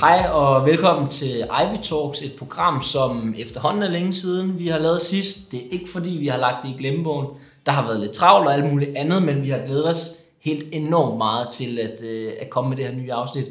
Hej og velkommen til Ivy Talks, et program, som efterhånden er længe siden vi har lavet sidst. Det er ikke fordi, vi har lagt det i glemmebogen. Der har været lidt travlt og alt muligt andet, men vi har glædet os helt enormt meget til at, øh, at komme med det her nye afsnit.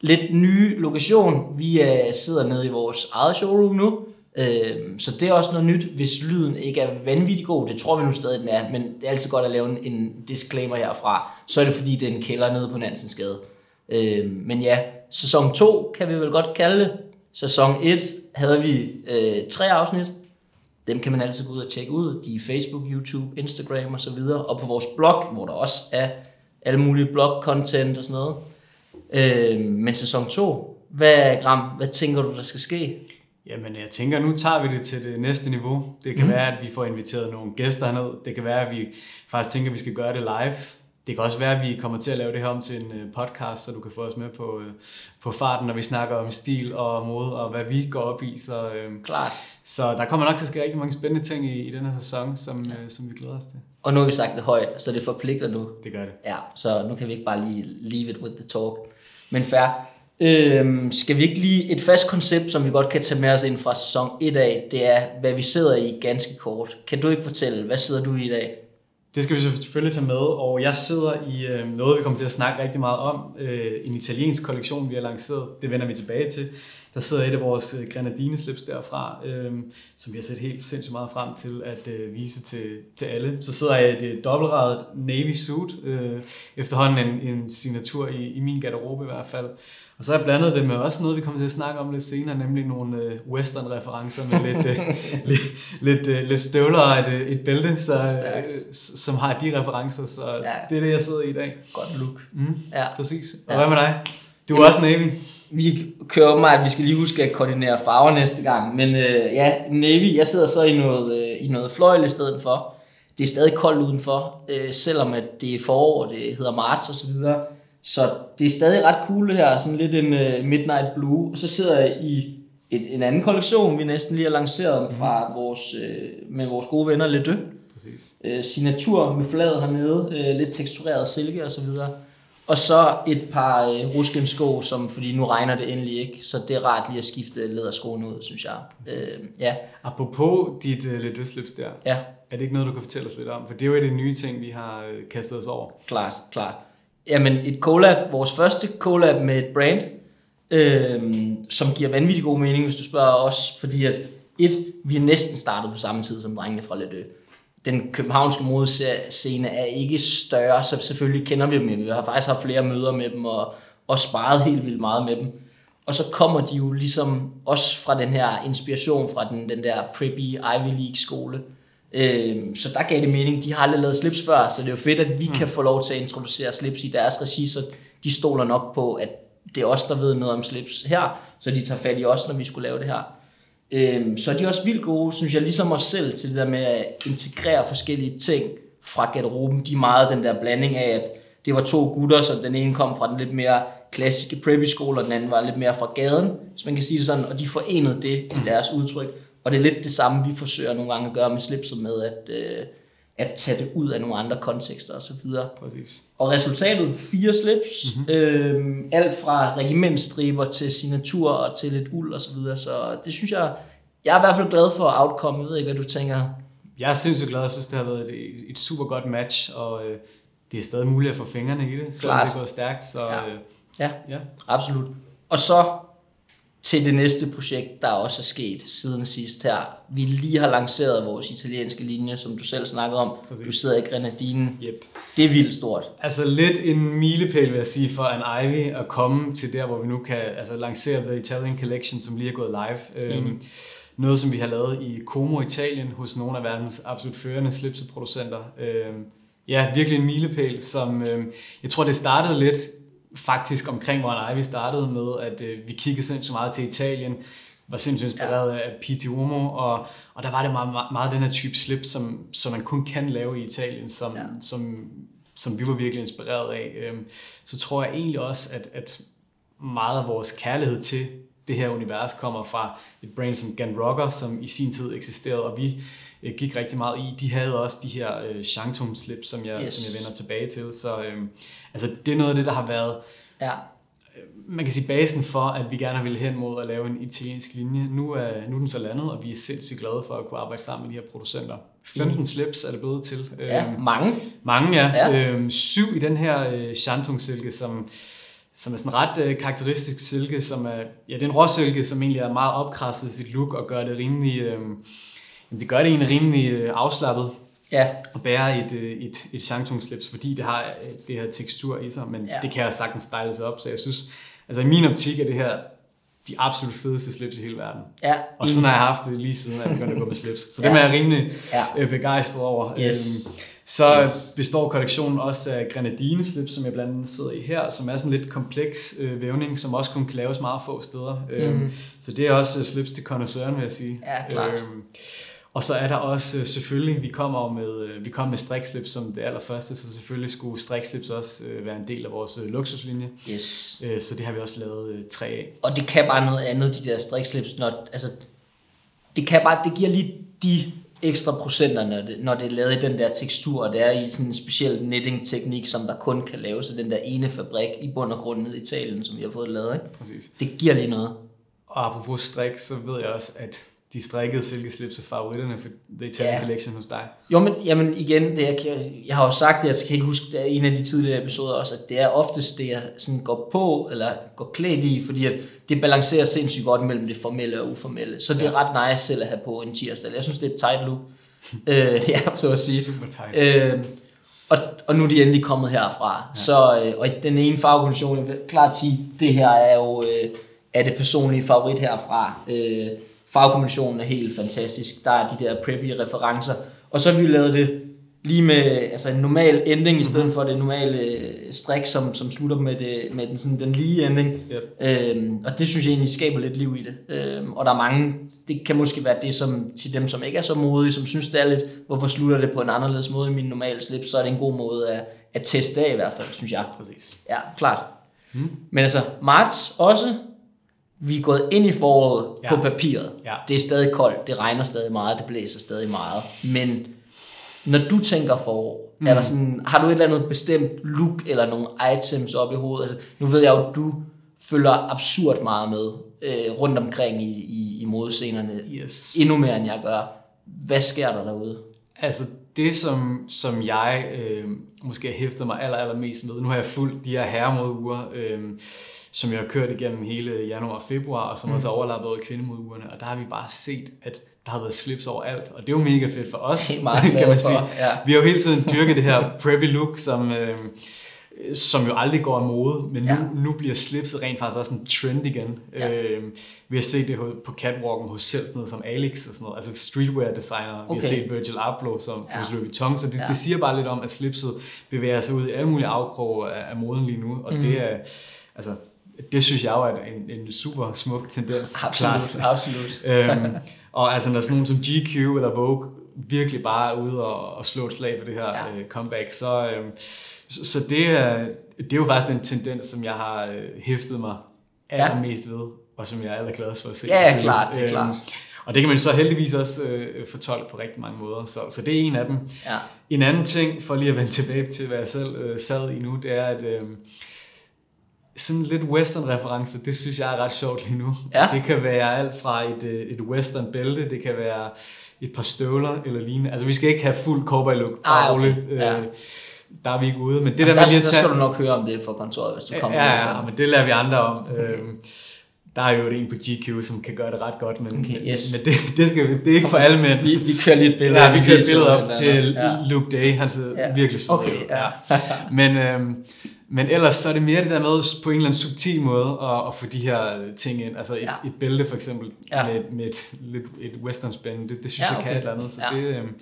Lidt ny lokation. Vi øh, sidder nede i vores eget showroom nu, øh, så det er også noget nyt, hvis lyden ikke er vanvittigt god. Det tror vi nu stadig, den er, men det er altid godt at lave en, en disclaimer herfra. Så er det fordi, det er en kælder nede på Nansensgade. Øh, men ja, sæson 2 kan vi vel godt kalde det. Sæson 1 havde vi øh, tre afsnit. Dem kan man altid gå ud og tjekke ud. De er Facebook, YouTube, Instagram og så videre. Og på vores blog, hvor der også er alle mulige blog-content og sådan noget. Øh, men sæson 2, hvad, Gram, hvad tænker du, der skal ske? Jamen, jeg tænker, nu tager vi det til det næste niveau. Det kan mm. være, at vi får inviteret nogle gæster herned. Det kan være, at vi faktisk tænker, at vi skal gøre det live. Det kan også være, at vi kommer til at lave det her om til en øh, podcast, så du kan få os med på, øh, på farten, når vi snakker om stil og mode og hvad vi går op i. Så, øhm, Klart. så der kommer nok til at ske rigtig mange spændende ting i, i den her sæson, som, ja. øh, som vi glæder os til. Og nu har vi sagt det højt, så det forpligter nu. Det gør det. Ja, så nu kan vi ikke bare lige leave it with the talk. Men fair. Øhm, skal vi ikke lige et fast koncept, som vi godt kan tage med os ind fra sæson 1 af, det er, hvad vi sidder i ganske kort. Kan du ikke fortælle, hvad sidder du i i dag? Det skal vi selvfølgelig tage med, og jeg sidder i øh, noget, vi kommer til at snakke rigtig meget om. Øh, en italiensk kollektion, vi har lanceret. Det vender vi tilbage til. Der sidder et af vores øh, grenadineslips derfra, øh, som vi har set helt sindssygt meget frem til at øh, vise til, til alle. Så sidder jeg i et øh, navy suit. Øh, efterhånden en, en signatur i, i min garderobe i hvert fald. Og så har jeg blandet det med også noget, vi kommer til at snakke om lidt senere, nemlig nogle øh, western-referencer med lidt, øh, lidt, lidt, øh, lidt støvler og et, øh, et bælte, så, øh, som har de referencer. Så ja. det er det, jeg sidder i i dag. Godt look. Mm, Ja. Præcis. Og Ja. hvad med dig? Du er også Navy. Vi kører mig, at vi skal lige huske at koordinere farver næste gang. Men øh, ja, Navy, jeg sidder så i noget, øh, i noget fløjl i stedet for. Det er stadig koldt udenfor, øh, selvom at det er forår, det hedder marts og så videre. Så det er stadig ret cool det her, sådan lidt en øh, midnight blue. Og så sidder jeg i et, en anden kollektion, vi næsten lige har lanceret fra vores, øh, med vores gode venner Le Deux. Præcis. øh, signatur med flaget hernede, øh, lidt tekstureret silke og så videre. Og så et par øh, ruskensko, som, fordi nu regner det endelig ikke, så det er rart lige at skifte læderskoene ud, synes jeg. Øh, ja, Apropos dit uh, lidt dødslips der, ja, er det ikke noget, du kan fortælle os lidt om? For det er jo et af de nye ting, vi har øh, kastet os over. klart, klart. Jamen et collab, vores første collab med et brand, øh, som giver vanvittig god mening, hvis du spørger os, fordi at et, vi er næsten startet på samme tid som drengene fra Le Deux. Den københavnske modescene er ikke større, så selvfølgelig kender vi dem. Vi har faktisk haft flere møder med dem og, og sparet helt vildt meget med dem. Og så kommer de jo ligesom også fra den her inspiration fra den, den der preppy Ivy League skole. Øhm, så der gav det mening. De har aldrig lavet slips før, så det er jo fedt, at vi mm. kan få lov til at introducere slips i deres regi, så de stoler nok på, at det er os, der ved noget om slips her, så de tager fat i os, når vi skulle lave det her. Øhm, så er de også vildt gode, synes jeg, ligesom os selv, til det der med at integrere forskellige ting fra garderoben. De er meget den der blanding af, at det var to gutter, så den ene kom fra den lidt mere klassiske preppy skole, og den anden var lidt mere fra gaden, hvis man kan sige det sådan, og de forenede det i deres udtryk. Og det er lidt det samme, vi forsøger nogle gange at gøre med slipset med, at, øh, at tage det ud af nogle andre kontekster og så videre. Præcis. Og resultatet, fire slips, mm-hmm. øhm, alt fra regimentstriber til signatur og til lidt uld og så videre. Så det synes jeg, jeg er i hvert fald glad for outcome. Jeg ved ikke, hvad du tænker. Jeg er sindssygt glad. Jeg synes, det har været et, et super godt match, og øh, det er stadig muligt at få fingrene i det, selvom Klart. det gået stærkt. Så Ja. øh, Ja, ja. absolut. Og så til det næste projekt, der også er sket siden sidst her. Vi lige har lanceret vores italienske linje, som du selv snakkede om. Præcis. Du sidder i Grenadinen. Yep. Det er vildt stort. Altså lidt en milepæl, vil jeg sige, for en Ivy at komme til der, hvor vi nu kan altså, lancere The Italian Collection, som lige er gået live. Øhm, noget, som vi har lavet i Como, Italien, hos nogle af verdens absolut førende slipseproducenter. Øhm, ja, virkelig en milepæl, som øhm, jeg tror, det startede lidt faktisk omkring, hvor Ivy startede med, at øh, vi kiggede sindssygt meget til Italien, var sindssygt inspireret ja. af P.T. Uomo, og, og der var det meget, meget, meget den her type slip, som, som man kun kan lave i Italien, som, Ja. som, som vi var virkelig inspireret af. Øhm, så tror jeg egentlig også, at, at meget af vores kærlighed til det her univers kommer fra et brand som Gan Rocker, som i sin tid eksisterede, og vi øh, gik rigtig meget i. De havde også de her øh, Shantung slips, som jeg, Yes. som jeg vender tilbage til. Så øh, altså, det er noget af det, der har været Ja. man kan sige basen for, at vi gerne vil hen mod at lave en italiensk linje. Nu er, nu er den så landet, og vi er sindssygt glade for at kunne arbejde sammen med de her producenter. 15 mm. slips er det blevet til. Ja, øhm, mange. Mange, ja. ja. Øhm, syv i den her øh, Shantung-silke, som, som er sådan ret øh, karakteristisk silke, som er, ja, det er en råsilke, som egentlig er meget opkrasset i sit look, og gør det rimelig, øh, det gør det egentlig rimelig øh, afslappet ja. at bære et, øh, et, et Shantung slips, fordi det har øh, det her tekstur i sig, men ja. det kan jeg sagtens styles op, så jeg synes, altså i min optik er det her de absolut fedeste slips i hele verden. Ja, og sådan har jeg haft det lige siden, jeg begyndte at gå med slips. Så ja. dem er jeg rimelig ja. begejstret over. Yes. Øhm, så yes. består kollektionen også af grenadine slips, som jeg blandt andet sidder i her, som er sådan lidt kompleks øh, vævning, som også kun kan laves meget få steder. Mm. Øhm, så det er også slips til connoisseuren, vil jeg sige. Ja, klart. Øhm, og så er der også øh, selvfølgelig, vi kommer med, øh, vi kommer med strikslips som det allerførste, så selvfølgelig skulle strikslips også øh, være en del af vores luksuslinje. Yes. Så det har vi også lavet tre af. Og det kan bare noget andet, de der strikslips, når, altså, det kan bare, det giver lige de ekstra procenter, når det, når det er lavet i den der tekstur, og det er i sådan en speciel netting-teknik, som der kun kan laves af den der ene fabrik i bund og grund i Italien, som vi har fået lavet. Ikke? Præcis. Det giver lige noget. Og apropos strik, så ved jeg også, at de strikkede silkeslips er favoritterne for The Italian ja. Collection hos dig? Jo, men jamen igen, det, jeg, jeg har jo sagt det, jeg kan ikke huske, det er en af de tidligere episoder også, at det er oftest det, jeg sådan går på, eller går klædt i, fordi at det balancerer sindssygt godt mellem det formelle og uformelle. Så det er ja. ret nice selv at have på en tirsdag. Jeg synes, det er et tight look. øh, ja, så at sige. Super tight. Øh, og, og nu er de endelig kommet herfra. Ja. Så, øh, og den ene farvekombination, jeg vil klart sige, det her er jo øh, er det personlige favorit herfra. Øh, Farvekombinationen er helt fantastisk. Der er de der preppy referencer. Og så har vi lavet det lige med altså en normal ending, i stedet mm-hmm. for det normale øh, strik, som, som slutter med, det, med den, sådan, den lige ending. Yep. Øhm, og det synes jeg egentlig skaber lidt liv i det. Øhm, og der er mange, det kan måske være det som, til dem, som ikke er så modige, som synes det er lidt, hvorfor slutter det på en anderledes måde end min normale slip, så er det en god måde at, at teste af i hvert fald, synes jeg. Præcis. Ja, klart. Mm. Men altså, marts også, vi er gået ind i foråret ja. på papiret. Ja. Det er stadig koldt, det regner stadig meget, det blæser stadig meget. Men når du tænker forår, mm. er der sådan, har du et eller andet bestemt look eller nogle items op i hovedet? Altså, nu ved jeg jo, at du følger absurd meget med øh, rundt omkring i, i, i modescenerne. Yes. Endnu mere, end jeg gør. Hvad sker der derude? Altså, det som, som jeg øh, måske har hæftet mig aller, allermest med, nu har jeg fulgt de her herremodeure, øh, som jeg har kørt igennem hele januar og februar, og som mm. også har overlappet over kvindemodugerne, og der har vi bare set, at der har været slips over alt, og det er jo mega fedt for os, det er meget kan man sige. For, ja. Vi har jo hele tiden dyrket det her preppy look, som, øh, som jo aldrig går af mode, men nu, ja. nu bliver slipset rent faktisk også en trend igen. Ja. Øh, vi har set det på catwalken hos selv sådan noget som Alex og sådan noget, altså streetwear designer. Okay. Vi har set Virgil Abloh som ja. hos Louis Vuitton, så det, ja. det siger bare lidt om, at slipset bevæger sig ud i alle mulige afkroge af, af moden lige nu, og mm. det er, altså, det synes jeg jo er en, en super smuk tendens. Absolut, klart. absolut. øhm, og altså når sådan nogen som GQ eller Vogue virkelig bare er ude og, og slå et slag for det her ja. øh, comeback, så, øh, så, så det, er, det er jo faktisk den tendens, som jeg har øh, hæftet mig allermest ja. ved, og som jeg er allergladest for at se. Ja, ja klart, det er øhm, klart. Og det kan man så heldigvis også øh, fortolke på rigtig mange måder, så, så det er en af dem. Ja. En anden ting, for lige at vende tilbage til, hvad jeg selv øh, sad i nu, det er, at øh, sådan lidt western-reference, det synes jeg er ret sjovt lige nu. Ja. Det kan være alt fra et, øh, et western bælte, det kan være et par støvler eller lignende. Altså vi skal ikke have fuld cowboy look, ah, okay. ja. øh, der er vi ikke ude. Men det Jamen, der, der, med der skal du nok høre om det fra kontoret, hvis du kommer ja. Ja, ja, men det lader vi andre om. Okay. Øhm, der er jo en på GQ, som kan gøre det ret godt, men, okay, yes. men det, det, skal, det er ikke for alle mænd. Vi, vi kører lidt billeder. Ja, vi kører billeder op til ja. Luke Day, han ser ja. virkelig sød okay, ja. Men, øhm, men ellers så er det mere det der med på en eller anden subtil måde at, at få de her ting ind. Altså et, ja. et bælte for eksempel ja. med, med et, et, et western spænd, det, det synes ja, okay. jeg kan et eller andet. Så ja. det, øhm,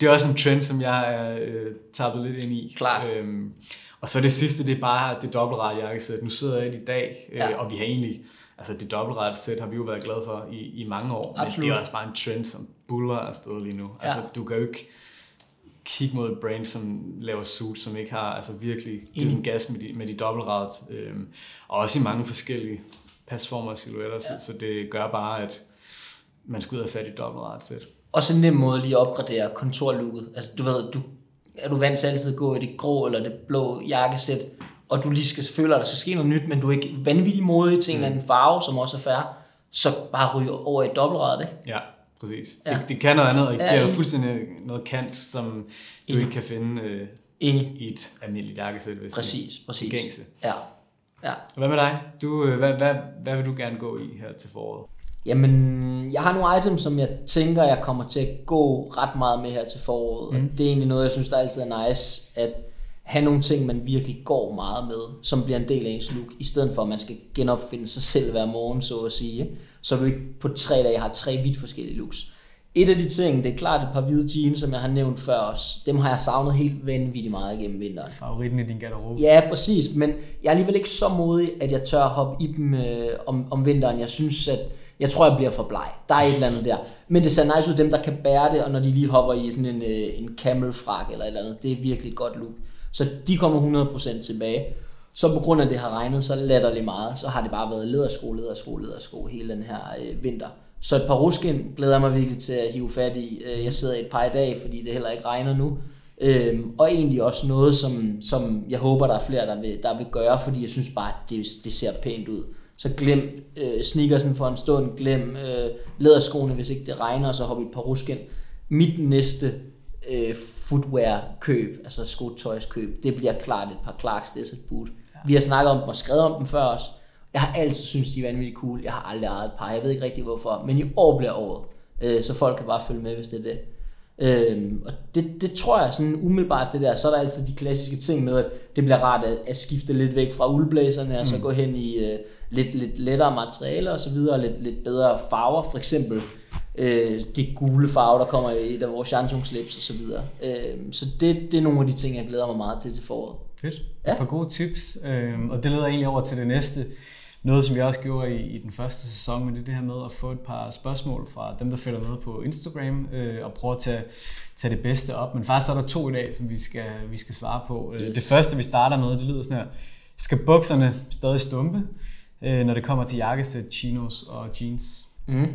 det er også en trend, som jeg er øh, tappet lidt ind i. Klart. Øhm, og så det sidste, det er bare det dobbeltrette jakkesæt. Nu sidder jeg i dag, øh, ja. og vi har egentlig, altså det dobbeltrette sæt har vi jo været glade for i, i mange år. Absolut. Men det er også bare en trend, som buller afsted lige nu. Ja. Altså du kan jo ikke kigge mod et brand, som laver suits, som ikke har altså virkelig givet en gas med de, med de dobbeltret. Øhm, og også i mange forskellige pasformer og silhuetter, ja. så, så det gør bare, at man skal ud og fat i dobbeltret sæt. Også en nem måde lige at opgradere kontorlooket. Altså, du ved, du, er du vant til altid at gå i det grå eller det blå jakkesæt, og du lige skal føle, at der skal ske noget nyt, men du er ikke vanvittig modig til en eller anden farve, som også er fair, så bare ryge over i dobbeltrædet, ikke? Ja, præcis. Ja. Det, det kan noget andet, og det Ja, giver enig. fuldstændig noget kant, som du Enig. ikke kan finde øh, Enig. i et almindeligt jakkesæt. Hvis Præcis, præcis. Gængse. Ja. ja. Hvad med dig? Du, øh, hvad, hvad, hvad vil du gerne gå i her til foråret? Jamen, jeg har nogle items, som jeg tænker, jeg kommer til at gå ret meget med her til foråret. Mm. Og det er egentlig noget, jeg synes, der altid er nice, at have nogle ting, man virkelig går meget med, som bliver en del af ens look, i stedet for, at man skal genopfinde sig selv hver morgen, så at sige. Så du ikke på tre dage har tre vidt forskellige looks. Et af de ting, det er klart et par hvide jeans, som jeg har nævnt før også. Dem har jeg savnet helt vanvittigt meget igennem vinteren. Favoritten i din garderobe? Ja, præcis, men jeg er alligevel ikke så modig, at jeg tør hoppe i dem øh, om, om vinteren. Jeg synes, at jeg tror, jeg bliver for bleg. Der er et eller andet der. Men det ser nice ud, dem der kan bære det, og når de lige hopper i sådan en, øh, en camelfrak eller et eller andet. Det er virkelig et godt look. Så de kommer 100% tilbage. Så på grund af, det har regnet så latterligt meget, så har det bare været ledersko, ledersko, ledersko hele den her øh, vinter. Så et par ruskin glæder jeg mig virkelig til at hive fat i. Øh, jeg sidder i et par i dag, fordi det heller ikke regner nu. Øhm, og egentlig også noget, som, som jeg håber, der er flere, der vil, der vil gøre, fordi jeg synes bare, at det, det ser pænt ud. Så glem øh, sneakersen for en stund, glem øh, læderskoene, hvis ikke det regner, og så hop i et par ruskin. Mit næste øh, footwear-køb, altså skotøjskøb, det bliver klart et par Clarks Desert Boot. Vi har snakket om dem og skrevet om dem før også. Jeg har altid synes de er vanvittigt cool. Jeg har aldrig ejet et par. Jeg ved ikke rigtig hvorfor. Men i år bliver året. Øh, så folk kan bare følge med, hvis det er det. Øhm, og det, det tror jeg sådan umiddelbart det der, så er der altid de klassiske ting med, at det bliver rart at, at skifte lidt væk fra uldblæserne, og så gå hen i øh, lidt, lidt lettere materialer og så videre, lidt, lidt bedre farver, for eksempel øh, de gule farver, der kommer i et af vores Shantung slips og så videre. Øhm, så det, det er nogle af de ting, jeg glæder mig meget til til foråret. Fedt. Ja. Et par gode tips. Øhm, og det leder egentlig over til det næste. Noget, som vi også gjorde i, i den første sæson, men det er det her med at få et par spørgsmål fra dem, der følger med på Instagram, øh, og prøve at tage, tage det bedste op. Men faktisk er der to i dag, som vi skal, vi skal svare på. Øh, Yes. Det første, vi starter med, det lyder sådan her. Skal bukserne stadig stumpe, øh, når det kommer til jakkesæt, chinos og jeans? Mm.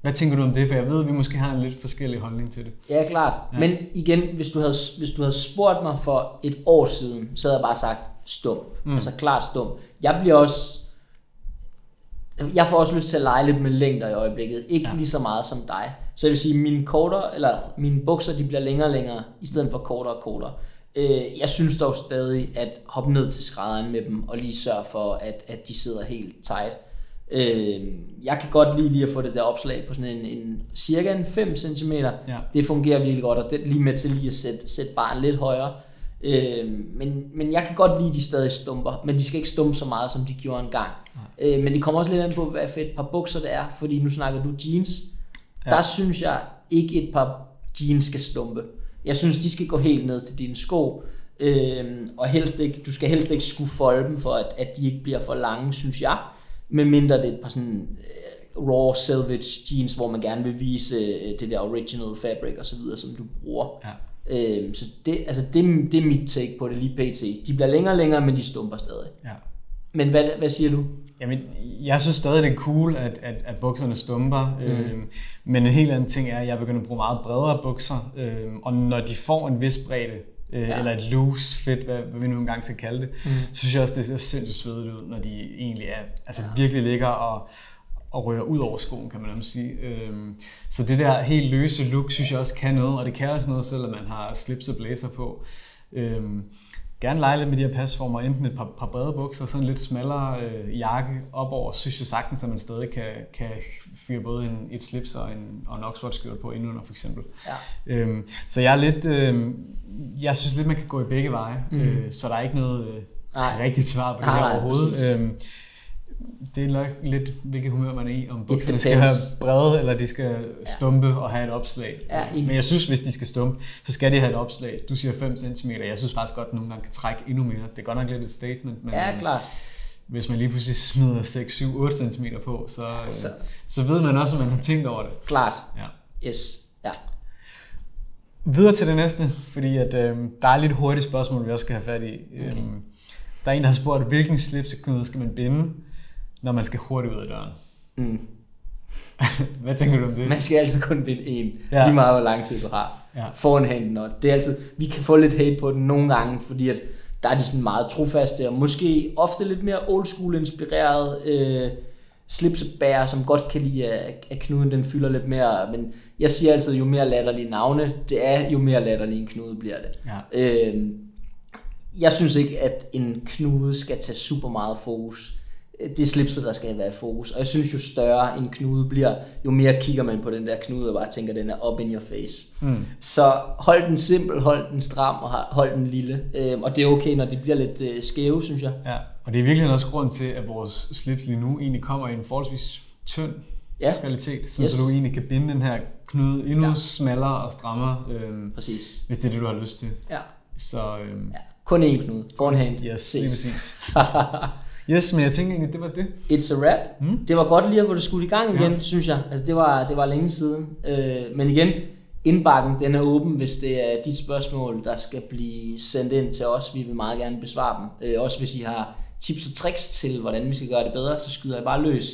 Hvad tænker du om det? For jeg ved, at vi måske har en lidt forskellig holdning til det. Ja, klart. Ja. Men igen, hvis du, havde, hvis du havde spurgt mig for et år siden, så havde jeg bare sagt stum. Mm. Altså klart stum. Jeg bliver også... Jeg får også lyst til at lege lidt med længder i øjeblikket. Ikke ja. lige så meget som dig. Så jeg vil sige, mine korter, eller mine bukser, de bliver længere og længere, i stedet for kortere og kortere. Øh, jeg synes dog stadig, at hoppe ned til skrædderen med dem, og lige sørge for, at, at de sidder helt tight. Øh, jeg kan godt lide lige at få det der opslag på sådan en, en cirka en 5 cm. Ja. Det fungerer virkelig godt, og det lige med til lige at sætte, sætte barn lidt højere. Øh, men, men jeg kan godt lide, at de stadig stumper, men de skal ikke stumpe så meget, som de gjorde engang. Øh, men det kommer også lidt an på, hvad for et par bukser det er, fordi nu snakker du jeans. Ja. Der synes jeg ikke, et par jeans skal stumpe. Jeg synes, de skal gå helt ned til dine sko, øh, og helst ikke, du skal helst ikke skulle folde dem, for at, at de ikke bliver for lange, synes jeg. Medmindre det er et par sådan øh, raw selvage jeans, hvor man gerne vil vise øh, det der original fabric og så videre, som du bruger. Ja. Øhm, så det, altså det, det er mit take på det lige pt. De bliver længere og længere, men de stumper stadig. Ja. Men hvad, hvad siger du? Jamen, jeg synes stadig, det er cool, at, at, at bukserne stumper. Mm. Øhm, men en helt anden ting er, at jeg begynder at bruge meget bredere bukser. Øhm, og når de får en vis bredde, øh, Ja. eller et loose fit, hvad, hvad vi nu engang skal kalde det, mm. så synes jeg også, det ser sindssygt svedigt ud, når de egentlig er, altså ja. virkelig ligger og, og rører ud over skoen, kan man nærmest sige. Øhm, så det der helt løse look, synes jeg også kan noget, og det kan også noget, selvom man har slips og blazer på. Øhm, gerne lege lidt med de her pasformer, enten et par, par brede bukser, sådan en lidt smallere øh, jakke op over, synes jeg sagtens, at man stadig kan, kan fyre både en, et slips og en, og en Oxford skjort på indenunder for eksempel. Ja. Øhm, så jeg er lidt, øh, jeg synes lidt, man kan gå i begge veje, mm. øh, så der er ikke noget øh, Nej. rigtigt svar på det Nej, her nej, overhovedet. Øhm, det er nok lidt, hvilket humør man er i, om bukserne skal være brede, eller de skal stumpe og have et opslag. Ja. Men jeg synes, hvis de skal stumpe, så skal de have et opslag. Du siger 5 cm, jeg synes faktisk godt, at nogle gange kan trække endnu mere. Det er godt nok lidt et statement, men Ja, øh, klart. hvis man lige pludselig smider 6, 7, 8 cm på, så, øh, så- så ved man også, at man har tænkt over det. Klart. Ja. Yes. Ja. Videre til det næste, fordi at, øh, der er lidt hurtigt spørgsmål, vi også skal have fat i. Okay. Øhm, der er en, der har spurgt, hvilken slipseknude skal man binde, når man skal hurtigt ud af døren? Mm. Hvad tænker du om det? Man skal altid kun binde en, Ja. lige meget hvor lang tid du har. Ja. Foran handen, og det er altid, vi kan få lidt hate på den nogle gange, fordi at der er de sådan meget trofaste, og måske ofte lidt mere old school inspireret øh, slipsebærer, som godt kan lide, at, at knuden den fylder lidt mere. Men jeg siger altid, jo mere latterlige navne det er, jo mere latterlig en knude bliver det. Ja. Øh, jeg synes ikke, at en knude skal tage super meget fokus. Det er slipset, der skal være i fokus. Og jeg synes, jo større en knude bliver, jo mere kigger man på den der knude og bare tænker, den er up in your face. Mm. Så hold den simpel, hold den stram og hold den lille. Øhm, og det er okay, når de bliver lidt øh, skæve, synes jeg. Ja, og det er virkelig også grund til, at vores slips lige nu egentlig kommer i en forholdsvis tynd Ja, kvalitet, så, Yes. så du egentlig kan binde den her knude endnu Ja. smallere og strammere, øhm, præcis. hvis det er det, du har lyst til. Ja. Så øhm, ja. Kun én knude. Forehand. yes, lige præcis. Yes, men jeg tænker egentlig, det var det. It's a wrap. Mm. Det var godt lige at få det skudt i gang igen, Ja. synes jeg. Altså, det var, det var længe siden. Øh, men igen, indbakken den er åben, hvis det er dit spørgsmål, der skal blive sendt ind til os. Vi vil meget gerne besvare dem. Øh, også hvis I har tips og tricks til, hvordan vi skal gøre det bedre, så skyder jeg bare løs.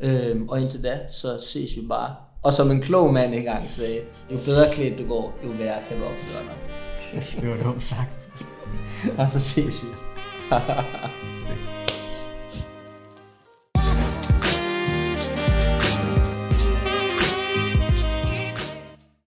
Øh, og indtil da, så ses vi bare. Og som en klog mand engang sagde, jo bedre klædt du går, jo værre kan du opføre dig. Det var dumt sagt. Og så ses vi. Ses.